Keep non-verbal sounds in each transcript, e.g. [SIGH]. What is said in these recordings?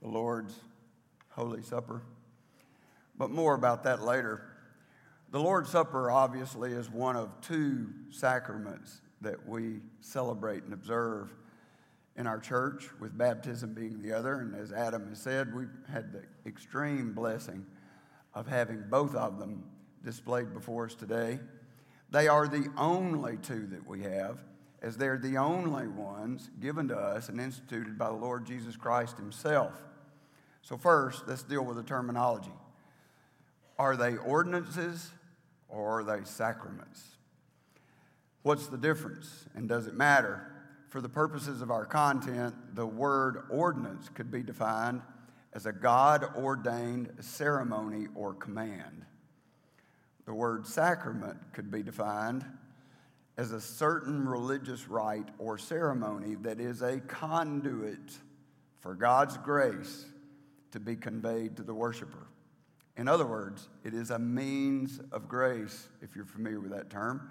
the Lord's Holy Supper. But more about that later. The Lord's Supper obviously is one of two sacraments that we celebrate and observe in our church, with baptism being the other. And as Adam has said, we've had the extreme blessing of having both of them displayed before us today. They are the only two that we have, as they're the only ones given to us and instituted by the Lord Jesus Christ Himself. So, first, let's deal with the terminology. Are they ordinances or are they sacraments? What's the difference and does it matter? For the purposes of our content, the word ordinance could be defined as a God ordained ceremony or command. The word sacrament could be defined as a certain religious rite or ceremony that is a conduit for God's grace to be conveyed to the worshiper. In other words, it is a means of grace, if you're familiar with that term,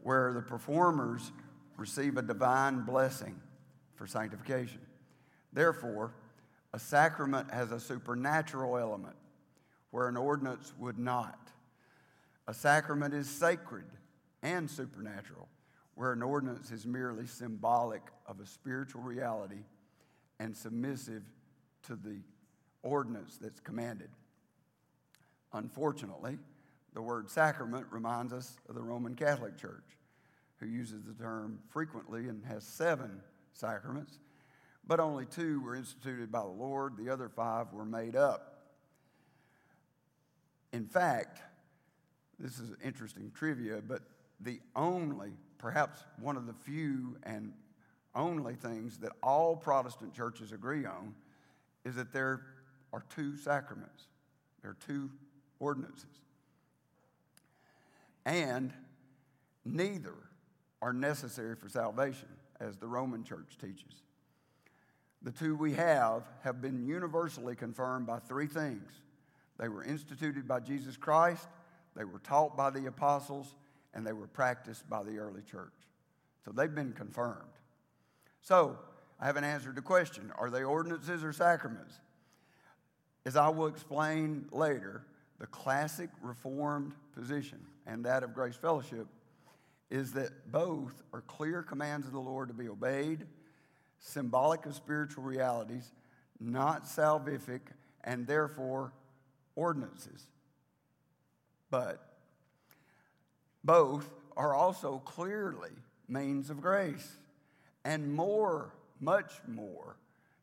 where the performers receive a divine blessing for sanctification. Therefore, a sacrament has a supernatural element where an ordinance would not. A sacrament is sacred and supernatural, where an ordinance is merely symbolic of a spiritual reality and submissive to the ordinance that's commanded. Unfortunately, the word sacrament reminds us of the Roman Catholic Church, who uses the term frequently and has seven sacraments, but only two were instituted by the Lord, the other five were made up. In fact, this is interesting trivia, but the only, perhaps one of the few and only things that all Protestant churches agree on is that there are two sacraments, there are two ordinances. And neither are necessary for salvation, as the Roman church teaches. The two we have have been universally confirmed by three things they were instituted by Jesus Christ, they were taught by the apostles, and they were practiced by the early church. So they've been confirmed. So I haven't answered the question are they ordinances or sacraments? As I will explain later, the classic Reformed position and that of Grace Fellowship is that both are clear commands of the Lord to be obeyed, symbolic of spiritual realities, not salvific, and therefore ordinances. But both are also clearly means of grace, and more, much more,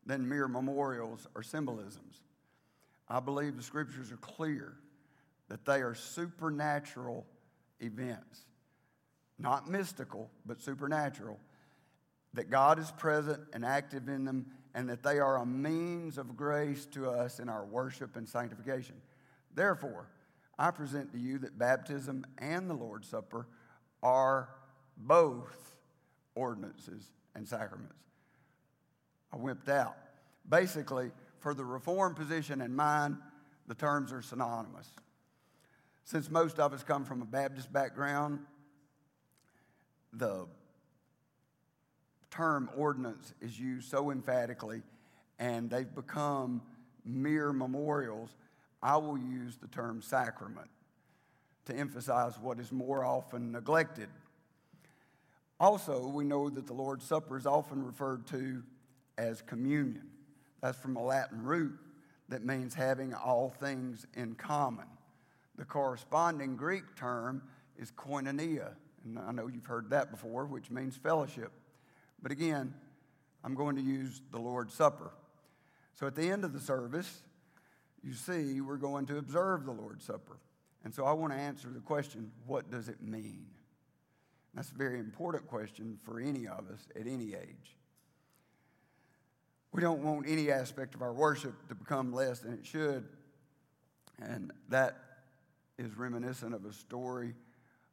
than mere memorials or symbolisms. I believe the scriptures are clear that they are supernatural events, not mystical, but supernatural, that God is present and active in them, and that they are a means of grace to us in our worship and sanctification. Therefore, I present to you that baptism and the Lord's Supper are both ordinances and sacraments. I wimped out. Basically, for the Reformed position and mine, the terms are synonymous. Since most of us come from a Baptist background, the term ordinance is used so emphatically and they've become mere memorials. I will use the term sacrament to emphasize what is more often neglected. Also, we know that the Lord's Supper is often referred to as communion. That's from a Latin root that means having all things in common. The corresponding Greek term is koinonia, and I know you've heard that before, which means fellowship. But again, I'm going to use the Lord's Supper. So at the end of the service, you see, we're going to observe the Lord's Supper. And so I want to answer the question what does it mean? That's a very important question for any of us at any age. We don't want any aspect of our worship to become less than it should. And that is reminiscent of a story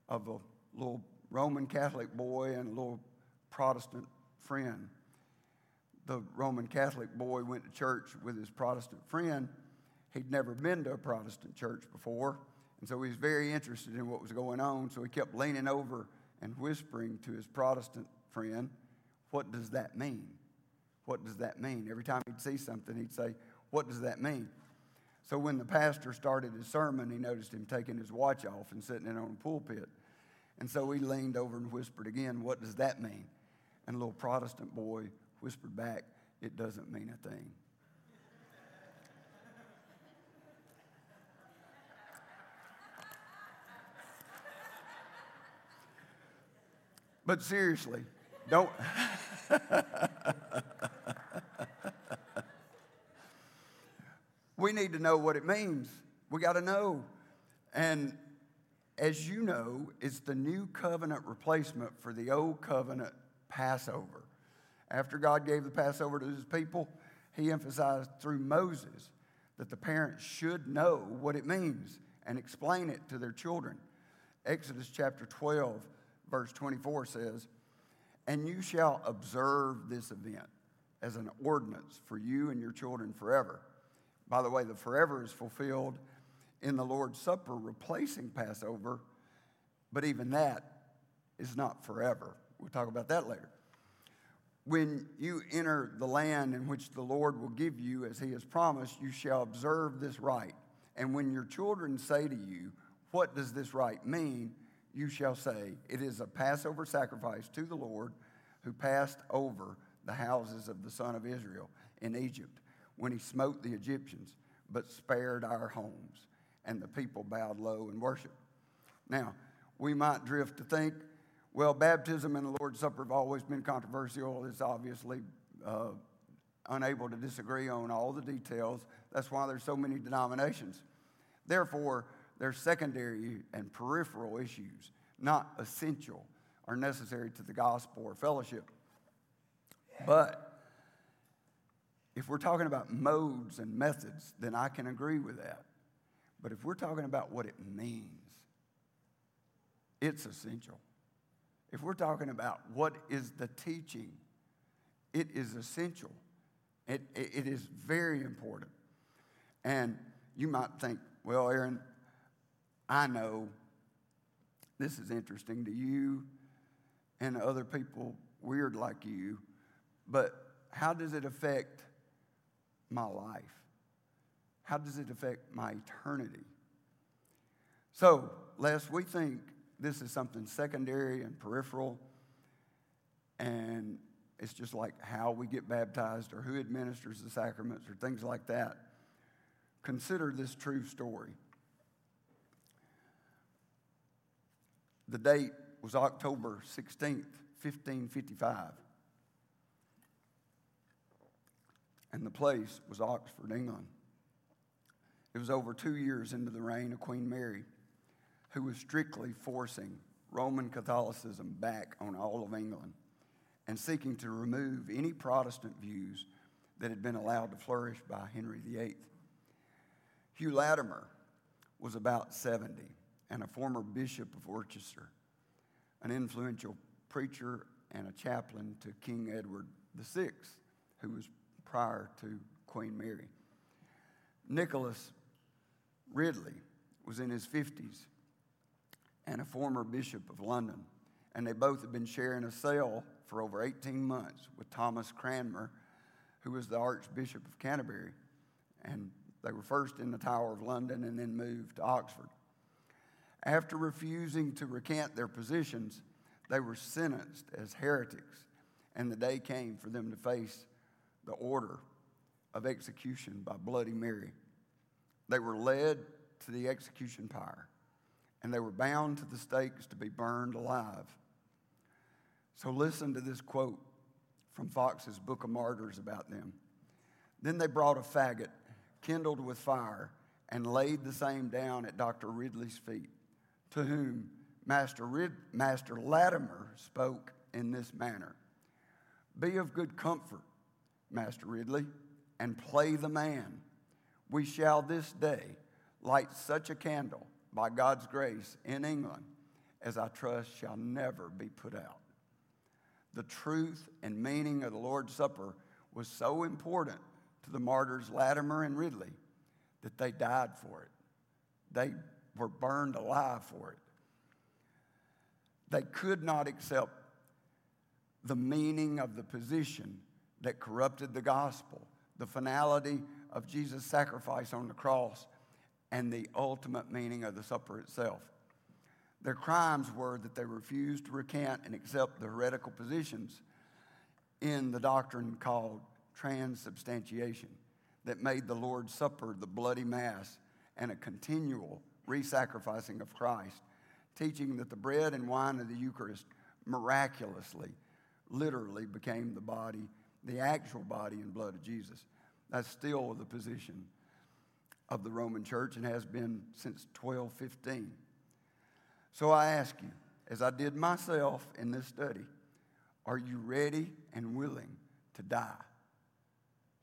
of a little Roman Catholic boy and a little Protestant friend. The Roman Catholic boy went to church with his Protestant friend. He'd never been to a Protestant church before, and so he was very interested in what was going on. So he kept leaning over and whispering to his Protestant friend, What does that mean? What does that mean? Every time he'd see something, he'd say, What does that mean? So when the pastor started his sermon, he noticed him taking his watch off and sitting it on the pulpit. And so he leaned over and whispered again, What does that mean? And a little Protestant boy whispered back, It doesn't mean a thing. But seriously, don't. [LAUGHS] we need to know what it means. We got to know. And as you know, it's the new covenant replacement for the old covenant Passover. After God gave the Passover to his people, he emphasized through Moses that the parents should know what it means and explain it to their children. Exodus chapter 12, verse 24 says, And you shall observe this event as an ordinance for you and your children forever. By the way, the forever is fulfilled in the Lord's Supper, replacing Passover, but even that is not forever. We'll talk about that later. When you enter the land in which the Lord will give you, as He has promised, you shall observe this rite. And when your children say to you, What does this rite mean? You shall say, It is a Passover sacrifice to the Lord who passed over the houses of the son of Israel in Egypt when he smote the Egyptians, but spared our homes. And the people bowed low and worshiped. Now, we might drift to think, well, baptism and the Lord's Supper have always been controversial. It's obviously uh, unable to disagree on all the details. That's why there's so many denominations. Therefore, there's secondary and peripheral issues, not essential or necessary to the gospel or fellowship. But if we're talking about modes and methods, then I can agree with that. But if we're talking about what it means, it's essential. If we're talking about what is the teaching, it is essential. It, it is very important. And you might think, well, Aaron, I know this is interesting to you and other people weird like you, but how does it affect my life? How does it affect my eternity? So, lest we think this is something secondary and peripheral, and it's just like how we get baptized or who administers the sacraments or things like that, consider this true story. The date was October 16th, 1555. and the place was Oxford, England. It was over two years into the reign of Queen Mary, who was strictly forcing Roman Catholicism back on all of England and seeking to remove any Protestant views that had been allowed to flourish by Henry VIII. Hugh Latimer was about 70 and a former bishop of Worcester, an influential preacher and a chaplain to King Edward VI, who was prior to Queen Mary. Nicholas Ridley was in his 50s and a former bishop of London, and they both had been sharing a cell for over 18 months with Thomas Cranmer, who was the Archbishop of Canterbury. And they were first in the Tower of London and then moved to Oxford. After refusing to recant their positions, they were sentenced as heretics, and the day came for them to face the order of execution by Bloody Mary. They were led to the execution pyre and they were bound to the stakes to be burned alive. So, listen to this quote from Foxe's Book of Martyrs about them. Then they brought a faggot kindled with fire and laid the same down at Dr. Ridley's feet, to whom Master, Rid- Master Latimer spoke in this manner Be of good comfort Master Ridley, and play the man. We shall this day light such a candle by God's grace in England as I trust shall never be put out. The truth and meaning of the Lord's Supper was so important to the martyrs Latimer and Ridley that they died for it. They were burned alive for it. They could not accept the meaning of the position that corrupted the gospel, the finality of Jesus' sacrifice on the cross and the ultimate meaning of the supper itself. Their crimes were that they refused to recant and accept the heretical positions in the doctrine called transubstantiation that made the Lord's Supper the bloody mass and a continual re-sacrificing of Christ, teaching that the bread and wine of the Eucharist miraculously, literally became the body, the actual body and blood of Jesus. That's still the position of the Roman Church and has been since 1215. So I ask you, as I did myself in this study, are you ready and willing to die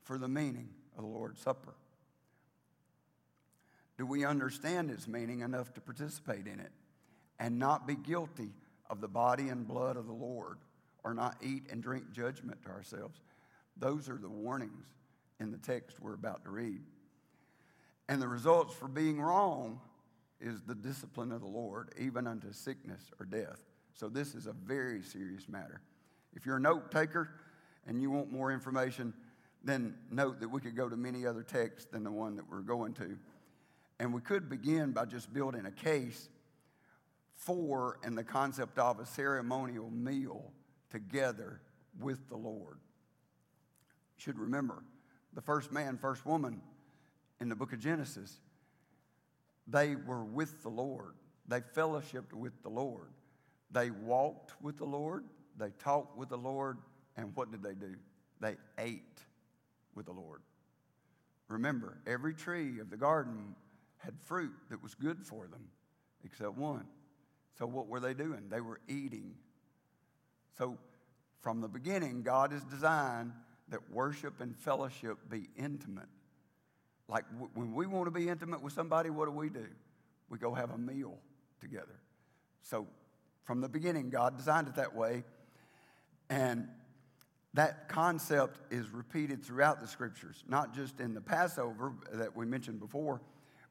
for the meaning of the Lord's Supper? Do we understand its meaning enough to participate in it and not be guilty of the body and blood of the Lord or not eat and drink judgment to ourselves? Those are the warnings in the text we're about to read. And the results for being wrong is the discipline of the Lord, even unto sickness or death. So this is a very serious matter. If you're a note taker and you want more information, then note that we could go to many other texts than the one that we're going to. And we could begin by just building a case for and the concept of a ceremonial meal together with the Lord. You should remember the first man, first woman in the book of Genesis, they were with the Lord. They fellowshiped with the Lord. They walked with the Lord. They talked with the Lord. And what did they do? They ate with the Lord. Remember, every tree of the garden had fruit that was good for them, except one. So, what were they doing? They were eating. So, from the beginning, God has designed that worship and fellowship be intimate. Like w- when we want to be intimate with somebody, what do we do? We go have a meal together. So, from the beginning, God designed it that way. And that concept is repeated throughout the scriptures, not just in the Passover that we mentioned before,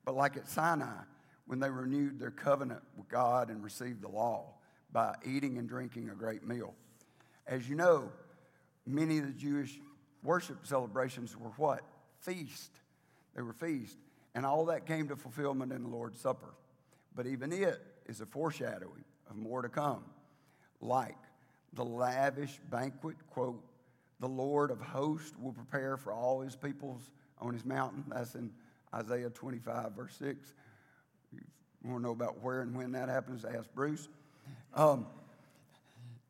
but like at Sinai, when they renewed their covenant with God and received the law by eating and drinking a great meal. As you know, many of the Jewish worship celebrations were what? Feast. They were feast. And all that came to fulfillment in the Lord's Supper. But even it is a foreshadowing of more to come, like the lavish banquet, quote, the Lord of hosts will prepare for all his peoples on his mountain. That's in Isaiah 25, verse 6. If you want to know about where and when that happens, ask Bruce. Um,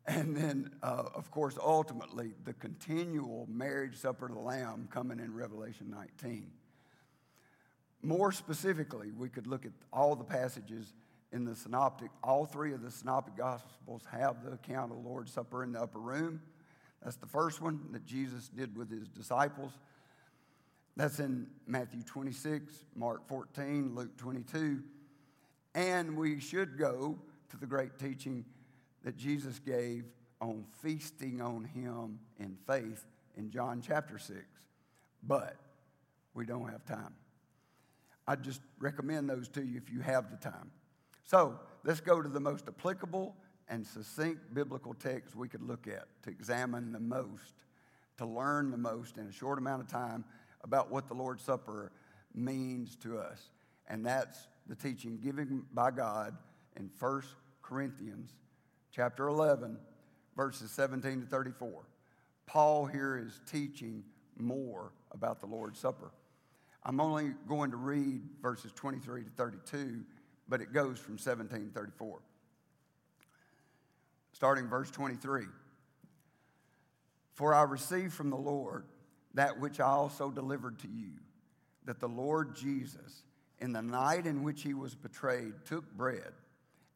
and then, uh, of course, ultimately, the continual marriage supper of the Lamb coming in Revelation 19. More specifically, we could look at all the passages in the synoptic. All three of the synoptic gospels have the account of the Lord's Supper in the upper room. That's the first one that Jesus did with his disciples. That's in Matthew 26, Mark 14, Luke 22. And we should go to the great teaching that Jesus gave on feasting on him in faith in John chapter 6. But we don't have time. I just recommend those to you if you have the time. So let's go to the most applicable and succinct biblical text we could look at to examine the most, to learn the most in a short amount of time about what the Lord's Supper means to us. And that's the teaching given by God in 1 Corinthians chapter 11, verses 17 to 34. Paul here is teaching more about the Lord's Supper. I'm only going to read verses 23 to 32, but it goes from 17 to 34. Starting verse 23. For I received from the Lord that which I also delivered to you, that the Lord Jesus, in the night in which he was betrayed, took bread,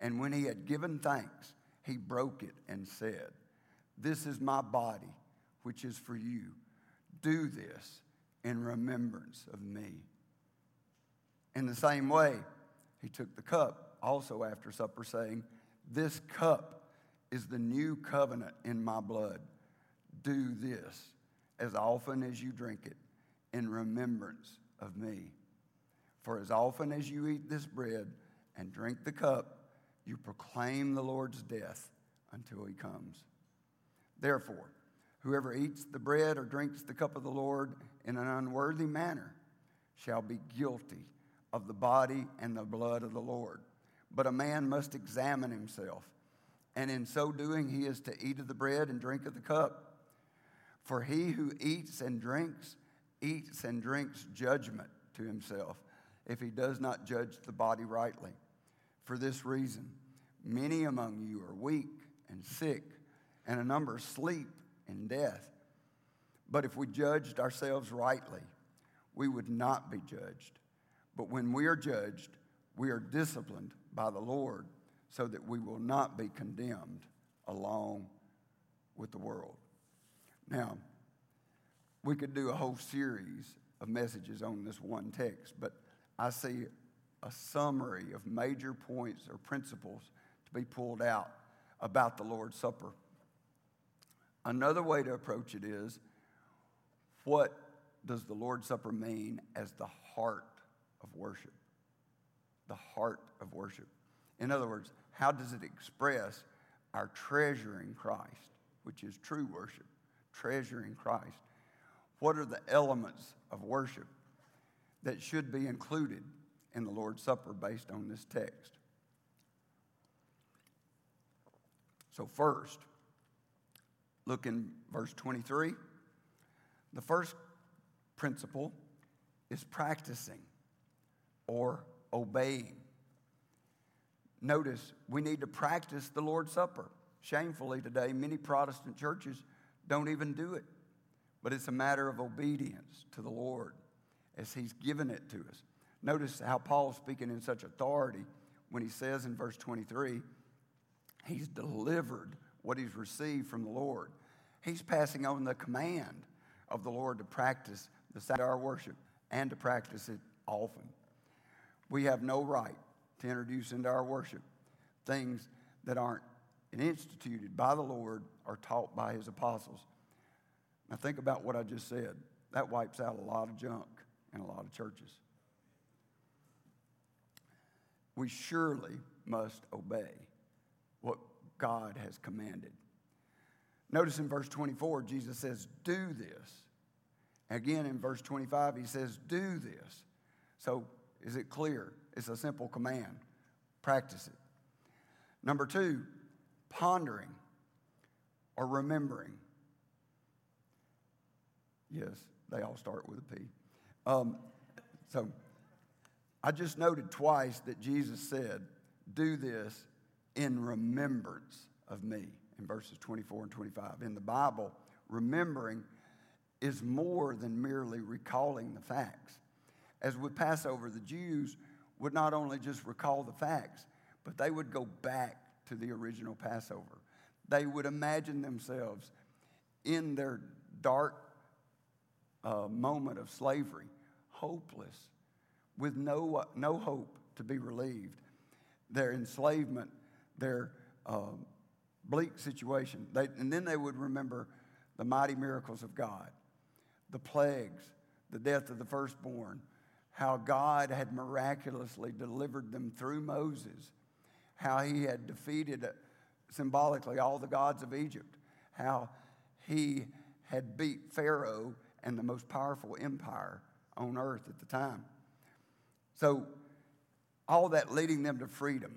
and when he had given thanks, he broke it and said, This is my body, which is for you. Do this in remembrance of me. In the same way, he took the cup also after supper, saying, This cup is the new covenant in my blood. Do this as often as you drink it in remembrance of me. For as often as you eat this bread and drink the cup, you proclaim the Lord's death until he comes. Therefore, whoever eats the bread or drinks the cup of the Lord in an unworthy manner shall be guilty of the body and the blood of the Lord. But a man must examine himself, and in so doing, he is to eat of the bread and drink of the cup. For he who eats and drinks, eats and drinks judgment to himself, if he does not judge the body rightly. For this reason, many among you are weak and sick, and a number sleep in death. But if we judged ourselves rightly, we would not be judged. But when we are judged, we are disciplined by the Lord so that we will not be condemned along with the world. Now, we could do a whole series of messages on this one text, but I see a summary of major points or principles to be pulled out about the Lord's Supper. Another way to approach it is what does the Lord's Supper mean as the heart of worship? The heart of worship. In other words, how does it express our treasuring Christ, which is true worship, treasuring Christ? What are the elements of worship that should be included in the Lord's Supper based on this text? So, first, look in verse 23. The first principle is practicing or obeying. Notice we need to practice the Lord's Supper. Shamefully, today, many Protestant churches don't even do it, but it's a matter of obedience to the Lord as He's given it to us. Notice how Paul's speaking in such authority when he says in verse 23, He's delivered what He's received from the Lord. He's passing on the command of the Lord to practice the our worship and to practice it often. We have no right to introduce into our worship things that aren't instituted by the Lord or taught by his apostles. Now, think about what I just said. That wipes out a lot of junk in a lot of churches. We surely must obey what God has commanded. Notice in verse 24, Jesus says, Do this. Again, in verse 25, he says, Do this. So, is it clear? It's a simple command. Practice it. Number two, pondering or remembering. Yes, they all start with a P. Um, so, I just noted twice that Jesus said, Do this in remembrance of me in verses 24 and 25. In the Bible, remembering is more than merely recalling the facts. As with Passover, the Jews would not only just recall the facts, but they would go back to the original Passover. They would imagine themselves in their dark uh, moment of slavery, hopeless, with no, no hope to be relieved. Their enslavement, their um, bleak situation. They, and then they would remember the mighty miracles of God, the plagues, the death of the firstborn, how God had miraculously delivered them through Moses, how he had defeated uh, symbolically all the gods of Egypt, how he had beat Pharaoh and the most powerful empire on earth at the time. So, all that leading them to freedom,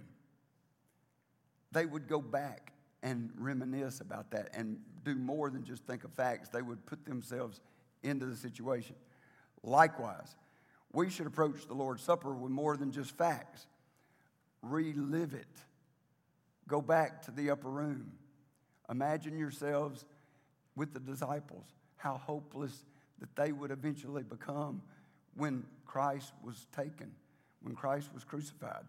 they would go back and reminisce about that and do more than just think of facts. They would put themselves into the situation. Likewise, we should approach the Lord's Supper with more than just facts. Relive it. Go back to the upper room. Imagine yourselves with the disciples, how hopeless that they would eventually become when Christ was taken, when Christ was crucified.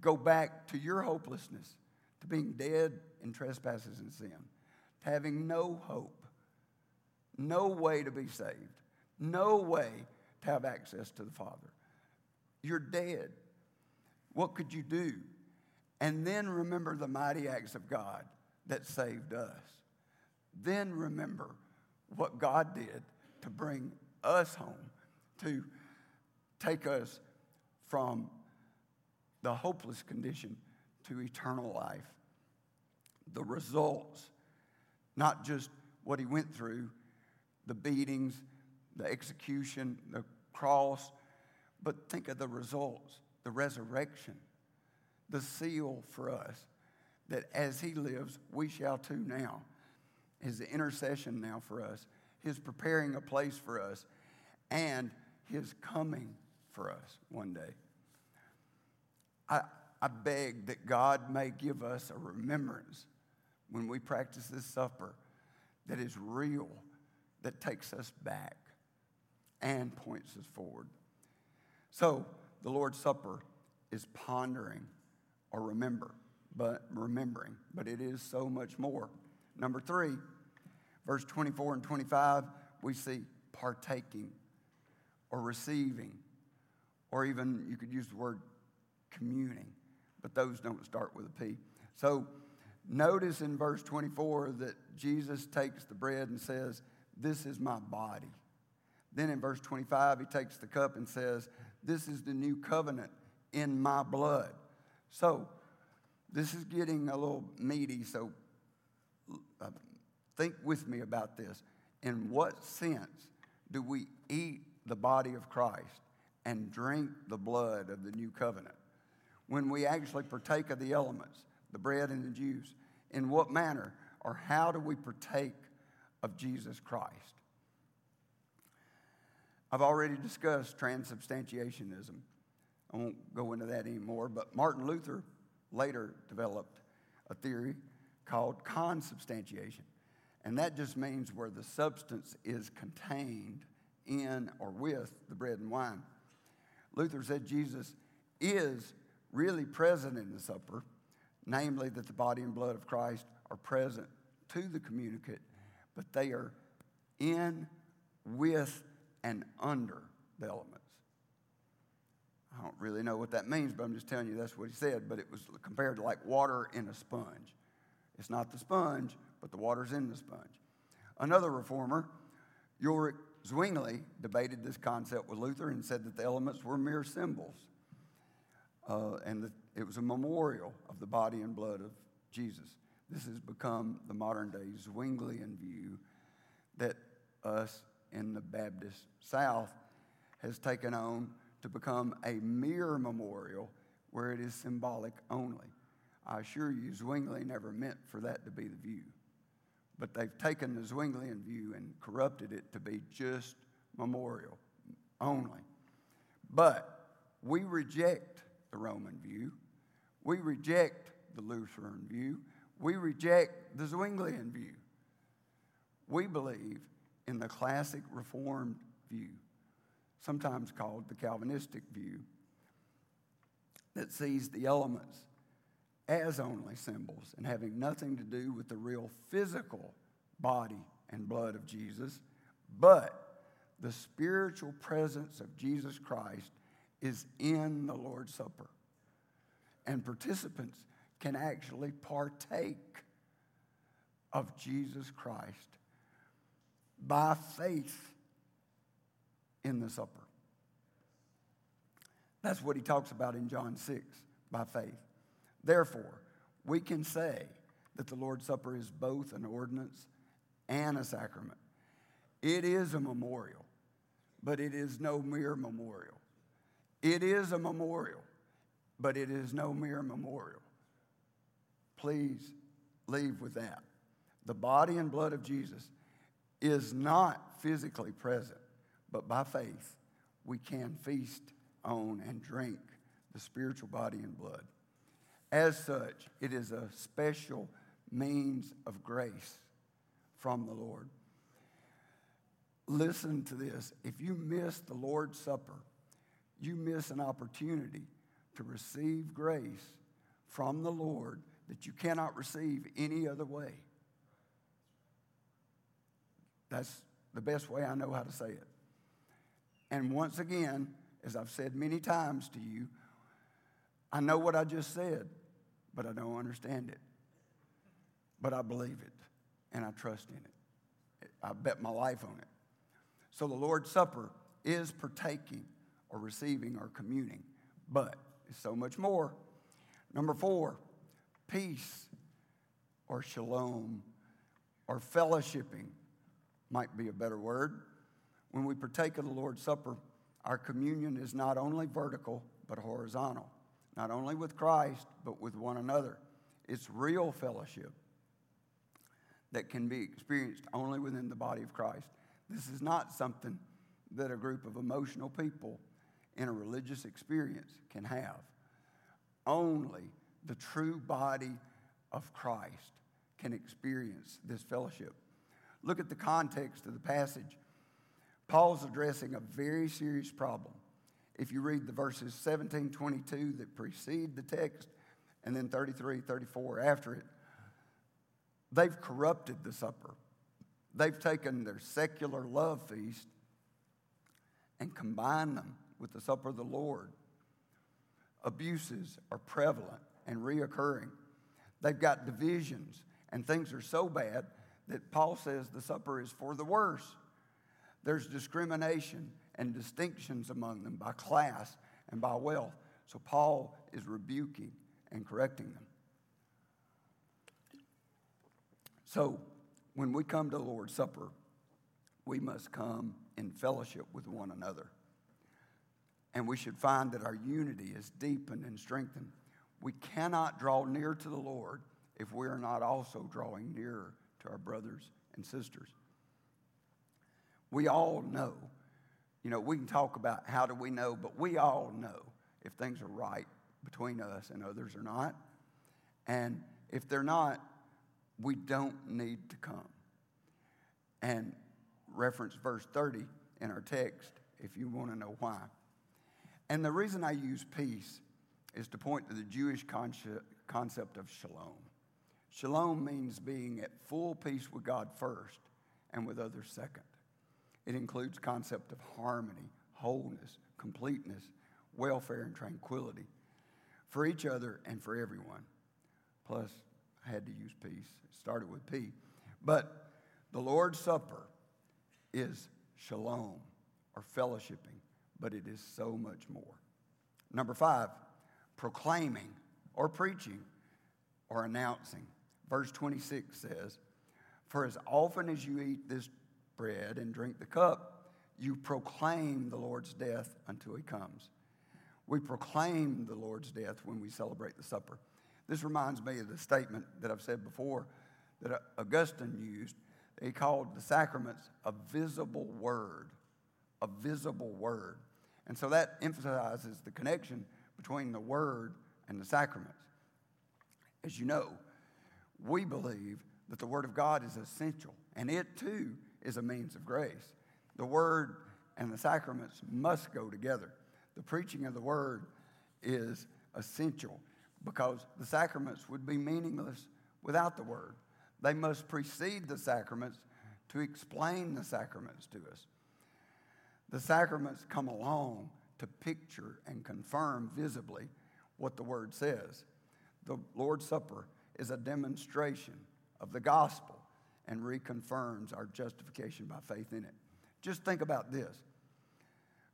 Go back to your hopelessness to being dead in trespasses and sin, to having no hope, no way to be saved, no way to have access to the Father. You're dead. What could you do? And then remember the mighty acts of God that saved us. Then remember what God did to bring us home, to take us from the hopeless condition to eternal life. The results, not just what he went through, the beatings, the execution, the cross, but think of the results the resurrection, the seal for us that as he lives, we shall too now. His intercession now for us, his preparing a place for us, and his coming for us one day. I, I beg that God may give us a remembrance when we practice this supper that is real, that takes us back and points us forward. So, the Lord's Supper is pondering or remember, but remembering, but it is so much more. Number three, verse 24 and 25, we see partaking or receiving, or even you could use the word communing, but those don't start with a P. So notice in verse 24 that Jesus takes the bread and says, This is my body. Then in verse 25, he takes the cup and says, This is the new covenant in my blood. So, this is getting a little meaty, so uh, think with me about this. In what sense do we eat the body of Christ and drink the blood of the new covenant? When we actually partake of the elements, the bread and the juice, in what manner or how do we partake of Jesus Christ? I've already discussed transubstantiationism. I won't go into that anymore, but Martin Luther later developed a theory called consubstantiation. And that just means where the substance is contained in or with the bread and wine. Luther said Jesus is really present in the supper, namely that the body and blood of Christ are present to the communicant, but they are in, with, and under the elements. I don't really know what that means, but I'm just telling you that's what he said. But it was compared to like water in a sponge. It's not the sponge, but the water's in the sponge. Another reformer, Ulrich Zwingli, debated this concept with Luther and said that the elements were mere symbols. Uh, and that it was a memorial of the body and blood of Jesus. This has become the modern day Zwinglian view that us in the Baptist South has taken on to become a mere memorial where it is symbolic only. I assure you, Zwingli never meant for that to be the view. But they've taken the Zwinglian view and corrupted it to be just memorial only. But we reject the Roman view. We reject the Lutheran view. We reject the Zwinglian view. We believe in the classic Reformed view, sometimes called the Calvinistic view, that sees the elements as only symbols and having nothing to do with the real physical body and blood of Jesus, but the spiritual presence of Jesus Christ is in the Lord's Supper. And participants can actually partake of Jesus Christ by faith in the supper. That's what he talks about in John 6 by faith. Therefore, we can say that the Lord's Supper is both an ordinance and a sacrament. It is a memorial, but it is no mere memorial. It is a memorial, but it is no mere memorial. Please leave with that. The body and blood of Jesus is not physically present, but by faith, we can feast on and drink the spiritual body and blood. As such, it is a special means of grace from the Lord. Listen to this. If you miss the Lord's Supper, you miss an opportunity to receive grace from the Lord that you cannot receive any other way. That's the best way I know how to say it. And once again, as I've said many times to you, I know what I just said, but I don't understand it. But I believe it and I trust in it. I bet my life on it. So the Lord's Supper is partaking or receiving or communing, but it's so much more. Number four, peace or shalom or fellowshipping might be a better word. When we partake of the Lord's Supper, Our communion is not only vertical, but horizontal, not only with Christ, but with one another. It's real fellowship that can be experienced only within the body of Christ. This is not something that a group of emotional people in a religious experience can have. Only the true body of Christ can experience this fellowship. Look at the context of the passage. Paul's addressing a very serious problem. If you read the verses 17, 22 that precede the text, and then 33, 34 after it, they've corrupted the supper. They've taken their secular love feast and combined them with the supper of the Lord. Abuses are prevalent and reoccurring. They've got divisions, and things are so bad that Paul says the supper is for the worse. There's discrimination and distinctions among them by class and by wealth. So Paul is rebuking and correcting them. So when we come to the Lord's Supper, we must come in fellowship with one another. And we should find that our unity is deepened and strengthened. We cannot draw near to the Lord if we are not also drawing nearer to our brothers and sisters. We all know, you know, we can talk about how do we know, but we all know if things are right between us and others or not. And if they're not, we don't need to come. And reference verse 30 in our text if you want to know why. And the reason I use peace is to point to the Jewish concept of shalom. Shalom means being at full peace with God first and with others second. It includes concept of harmony, wholeness, completeness, welfare, and tranquility for each other and for everyone. Plus, I had to use peace. It started with P. But the Lord's Supper is shalom or fellowshipping, but it is so much more. Number five, proclaiming or preaching or announcing. Verse 26 says, For as often as you eat this bread and drink the cup, you proclaim the Lord's death until he comes. We proclaim the Lord's death when we celebrate the supper. This reminds me of the statement that I've said before that Augustine used. He called the sacraments a visible word, a visible word. And so that emphasizes the connection between the word and the sacraments. As you know, we believe that the word of God is essential, and it too is a means of grace. The word and the sacraments must go together. The preaching of the word is essential because the sacraments would be meaningless without the word. They must precede the sacraments to explain the sacraments to us. The sacraments come along to picture and confirm visibly what the word says. The Lord's Supper is a demonstration of the gospel and reconfirms our justification by faith in it. Just think about this.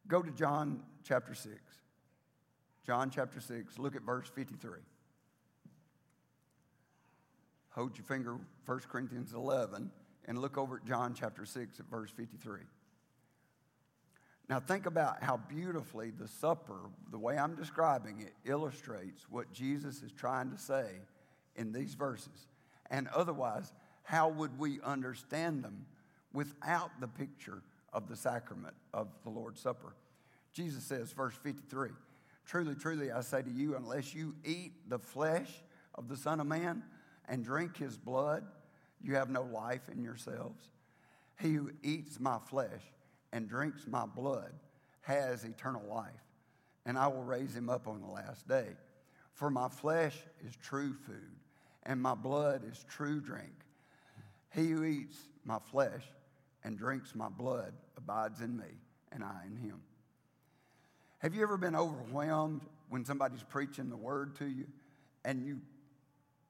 Go to John chapter 6. John chapter 6, look at verse 53. Hold your finger, 1 Corinthians 11, and look over at John chapter 6 at verse 53. Now, think about how beautifully the supper, the way I'm describing it, illustrates what Jesus is trying to say in these verses. And otherwise, how would we understand them without the picture of the sacrament of the Lord's Supper? Jesus says, verse 53 Truly, truly, I say to you, unless you eat the flesh of the Son of Man and drink his blood, you have no life in yourselves. He who eats my flesh and drinks my blood has eternal life, and I will raise him up on the last day. For my flesh is true food, and my blood is true drink. He who eats my flesh and drinks my blood abides in me, and I in him. Have you ever been overwhelmed when somebody's preaching the word to you and you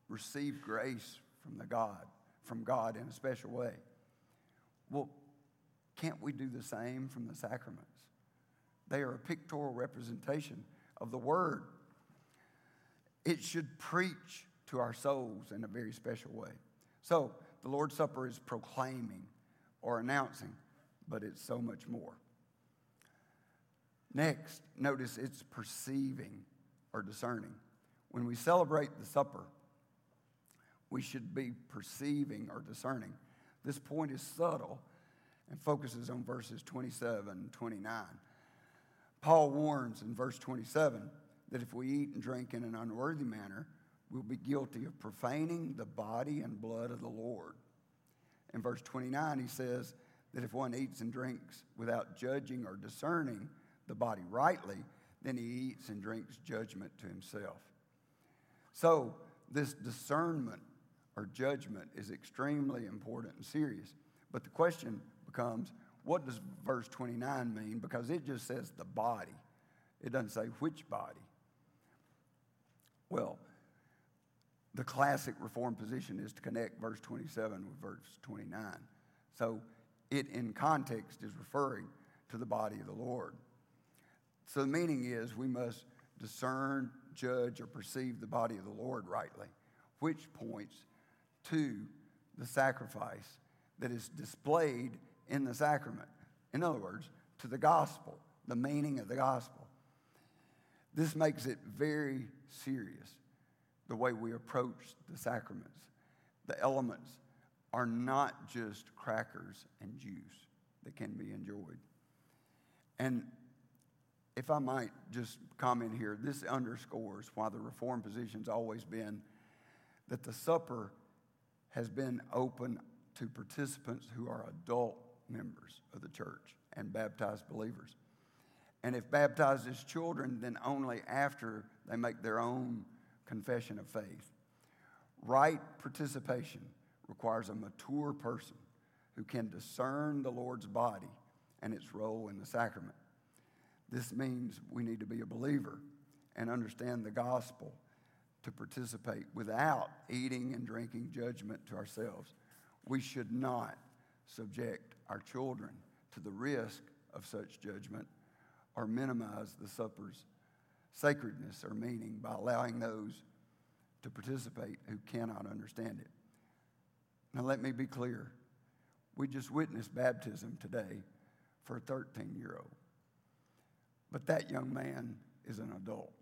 receive grace from the God, from God in a special way? Well, can't we do the same from the sacraments? They are a pictorial representation of the Word. It should preach to our souls in a very special way. So, the Lord's Supper is proclaiming or announcing, but it's so much more. Next, notice it's perceiving or discerning. When we celebrate the supper, we should be perceiving or discerning. This point is subtle and focuses on verses 27 and 29. Paul warns in verse 27 that if we eat and drink in an unworthy manner, we'll be guilty of profaning the body and blood of the Lord. In verse 29, he says that if one eats and drinks without judging or discerning the body rightly, then he eats and drinks judgment to himself. So, this discernment or judgment is extremely important and serious. But the question becomes what does verse 29 mean? Because it just says the body, it doesn't say which body. Well, the classic Reformed position is to connect verse 27 with verse 29. So it, in context, is referring to the body of the Lord. So the meaning is we must discern, judge, or perceive the body of the Lord rightly, which points to the sacrifice that is displayed in the sacrament. In other words, to the gospel, the meaning of the gospel. This makes it very serious the way we approach the sacraments. The elements are not just crackers and juice that can be enjoyed. And if I might just comment here, this underscores why the Reformed position's always been that the supper has been open to participants who are adult members of the church and baptized believers. And if baptized as children, then only after they make their own confession of faith. Right participation requires a mature person who can discern the Lord's body and its role in the sacrament. This means we need to be a believer and understand the gospel to participate without eating and drinking judgment to ourselves. We should not subject our children to the risk of such judgment or minimize the supper's sacredness or meaning by allowing those to participate who cannot understand it. Now, let me be clear. We just witnessed baptism today for a 13 year old. But that young man is an adult.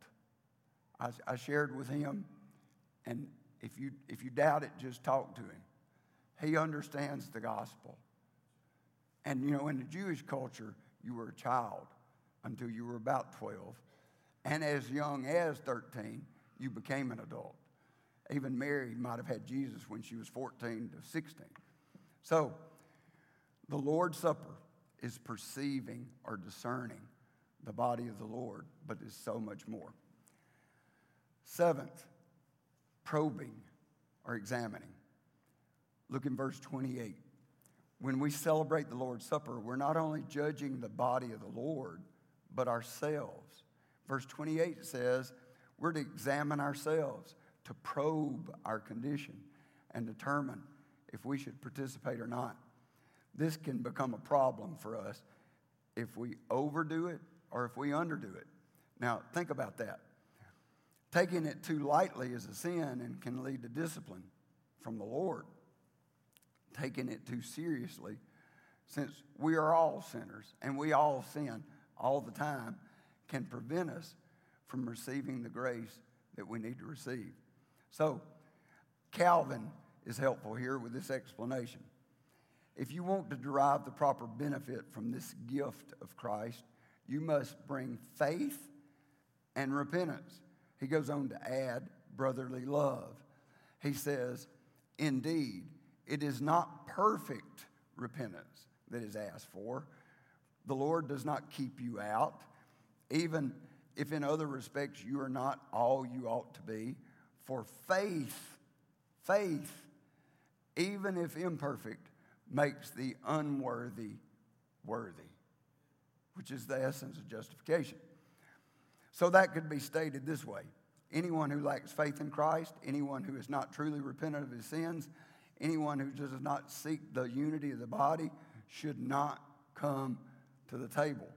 I, I, shared with him, and if you, if you doubt it, just talk to him. He understands the gospel. And you know, in the Jewish culture, you were a child until you were about 12. And as young as 13, you became an adult. Even Mary might have had Jesus when she was 14 to 16. So, the Lord's Supper is perceiving or discerning the body of the Lord, but is so much more. Seventh, probing or examining. Look in verse 28. When we celebrate the Lord's Supper, we're not only judging the body of the Lord, but ourselves. Verse 28 says we're to examine ourselves, to probe our condition, and determine if we should participate or not. This can become a problem for us if we overdo it or if we underdo it. Now, think about that. Taking it too lightly is a sin and can lead to discipline from the Lord. Taking it too seriously, since we are all sinners and we all sin all the time, can prevent us from receiving the grace that we need to receive. So, Calvin is helpful here with this explanation. If you want to derive the proper benefit from this gift of Christ, you must bring faith and repentance. He goes on to add brotherly love. He says, Indeed, it is not perfect repentance that is asked for. The Lord does not keep you out, even if in other respects you are not all you ought to be. For faith, faith, even if imperfect, makes the unworthy worthy which is the essence of justification. So that could be stated this way anyone who lacks faith in Christ, anyone who is not truly repentant of his sins, anyone who does not seek the unity of the body should not come to the table.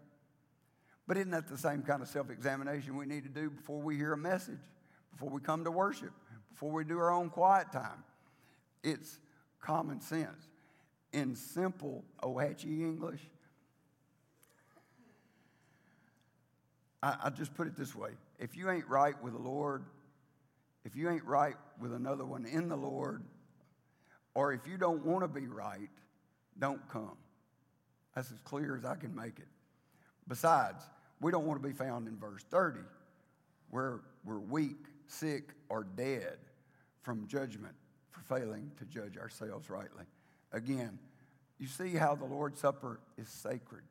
But isn't that the same kind of self examination we need to do before we hear a message, before we come to worship, before we do our own quiet time? It's common sense. In simple Ohatchee English, I, I just put it this way if you ain't right with the Lord, if you ain't right with another one in the Lord, or if you don't want to be right, don't come. That's as clear as I can make it. Besides, we don't want to be found in verse 30 where we're weak, sick, or dead from judgment for failing to judge ourselves rightly. Again, you see how the Lord's Supper is sacred.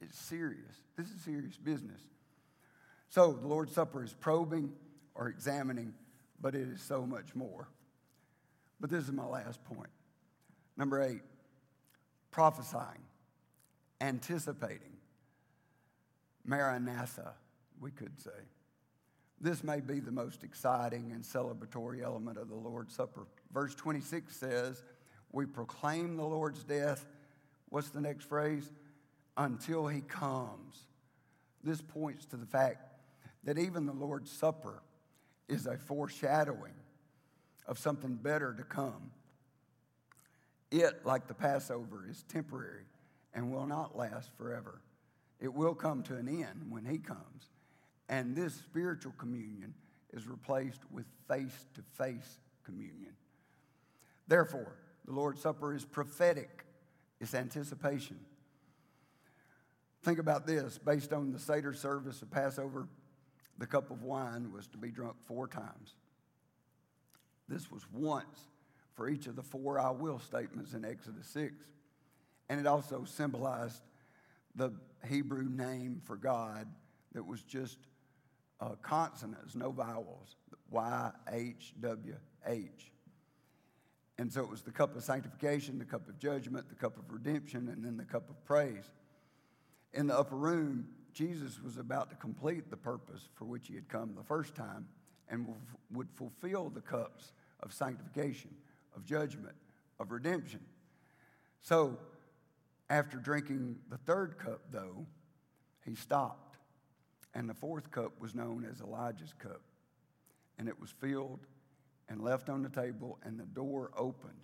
It's serious. This is serious business. So the Lord's Supper is probing or examining, but it is so much more. But this is my last point. Number eight, prophesying, anticipating, Maranatha, we could say. This may be the most exciting and celebratory element of the Lord's Supper. Verse 26 says, We proclaim the Lord's death. What's the next phrase? Until he comes. This points to the fact that even the Lord's Supper is a foreshadowing of something better to come. It, like the Passover, is temporary and will not last forever. It will come to an end when He comes. And this spiritual communion is replaced with face to face communion. Therefore, the Lord's Supper is prophetic, it's anticipation. Think about this based on the Seder service of Passover, the cup of wine was to be drunk four times. This was once for each of the four I will statements in Exodus 6. And it also symbolized the Hebrew name for God that was just uh, consonants, no vowels Y, H, W, H. And so it was the cup of sanctification, the cup of judgment, the cup of redemption, and then the cup of praise. In the upper room, Jesus was about to complete the purpose for which he had come the first time and would fulfill the cups of sanctification, of judgment, of redemption. So, after drinking the third cup, though, he stopped. And the fourth cup was known as Elijah's cup. And it was filled and left on the table, and the door opened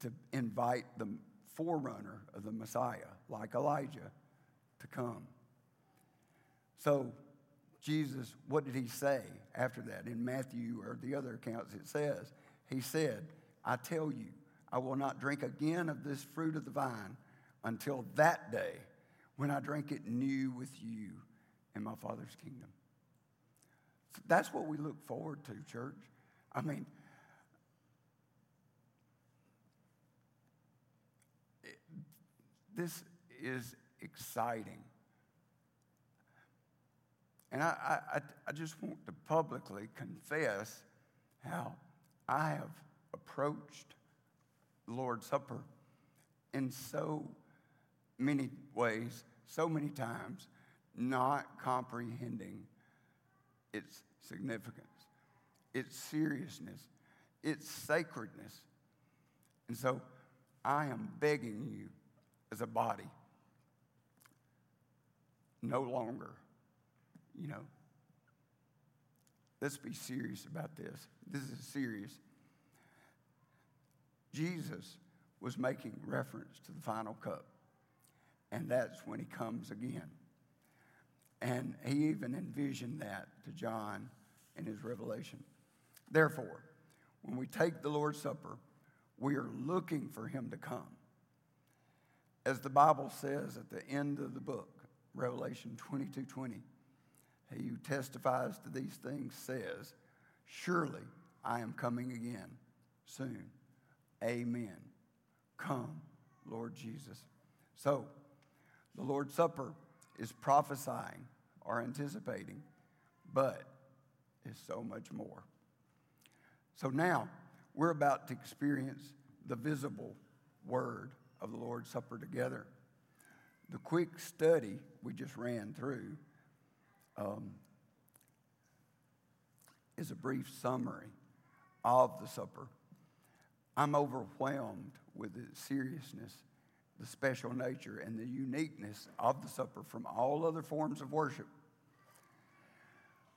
to invite the forerunner of the Messiah, like Elijah, to come. So, Jesus, what did he say after that? In Matthew or the other accounts, it says, He said, I tell you, I will not drink again of this fruit of the vine until that day when I drink it new with you in my Father's kingdom. That's what we look forward to, church. I mean, this is exciting. And I, I, I just want to publicly confess how I have approached Lord's Supper in so many ways, so many times, not comprehending its significance, its seriousness, its sacredness. And so I am begging you as a body no longer you know, let's be serious about this. This is serious. Jesus was making reference to the final cup, and that's when he comes again. And he even envisioned that to John in his revelation. Therefore, when we take the Lord's Supper, we are looking for him to come. As the Bible says at the end of the book, Revelation 22 20, he who testifies to these things says, Surely I am coming again soon. Amen. Come, Lord Jesus. So, the Lord's Supper is prophesying or anticipating, but is so much more. So now we're about to experience the visible word of the Lord's Supper together. The quick study we just ran through um, is a brief summary of the supper. I'm overwhelmed with the seriousness, the special nature, and the uniqueness of the supper from all other forms of worship.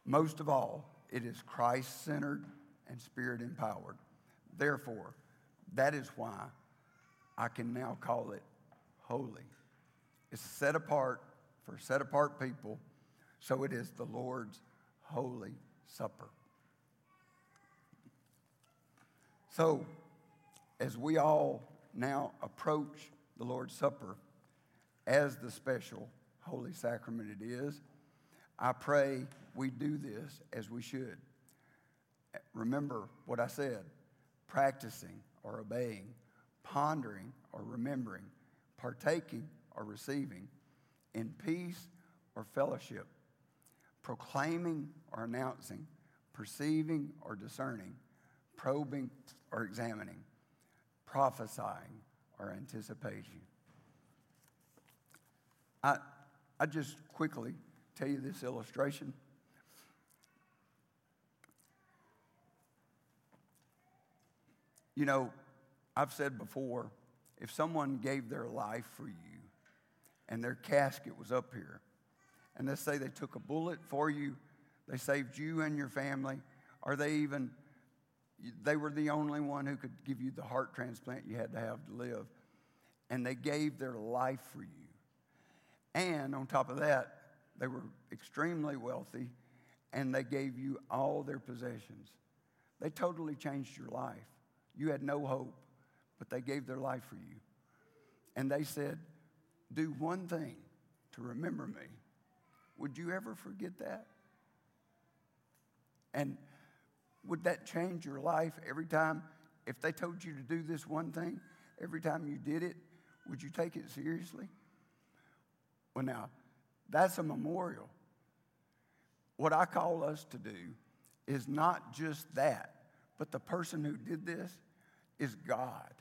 Most of all, it is Christ centered and spirit empowered. Therefore, that is why I can now call it holy. It's set apart for set apart people So it is the Lord's holy supper. So, as we all now approach the Lord's Supper as the special holy sacrament it is, I pray we do this as we should. Remember what I said practicing or obeying, pondering or remembering, partaking or receiving, in peace or fellowship, proclaiming or announcing, perceiving or discerning, probing or examining, prophesying or anticipating. I, I just quickly tell you this illustration. You know, I've said before, if someone gave their life for you and their casket was up here, and let's say they took a bullet for you, they saved you and your family, or they even they were the only one who could give you the heart transplant you had to have to live, and they gave their life for you. And on top of that, they were extremely wealthy, and they gave you all their possessions. They totally changed your life. You had no hope, but they gave their life for you. And they said, Do one thing to remember me. Would you ever forget that? And would that change your life every time? If they told you to do this one thing, every time you did it, would you take it seriously? Well, now, that's a memorial. What I call us to do is not just that, but the person who did this is God.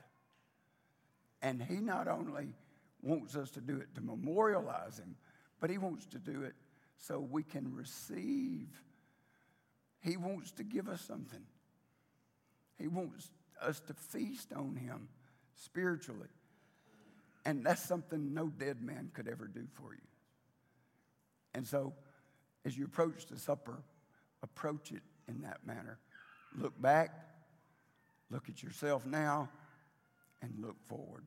And He not only wants us to do it to memorialize Him, but He wants to do it so we can receive. He wants to give us something. He wants us to feast on Him spiritually. And that's something no dead man could ever do for you. And so, as you approach the supper, approach it in that manner. Look back, look at yourself now, and look forward.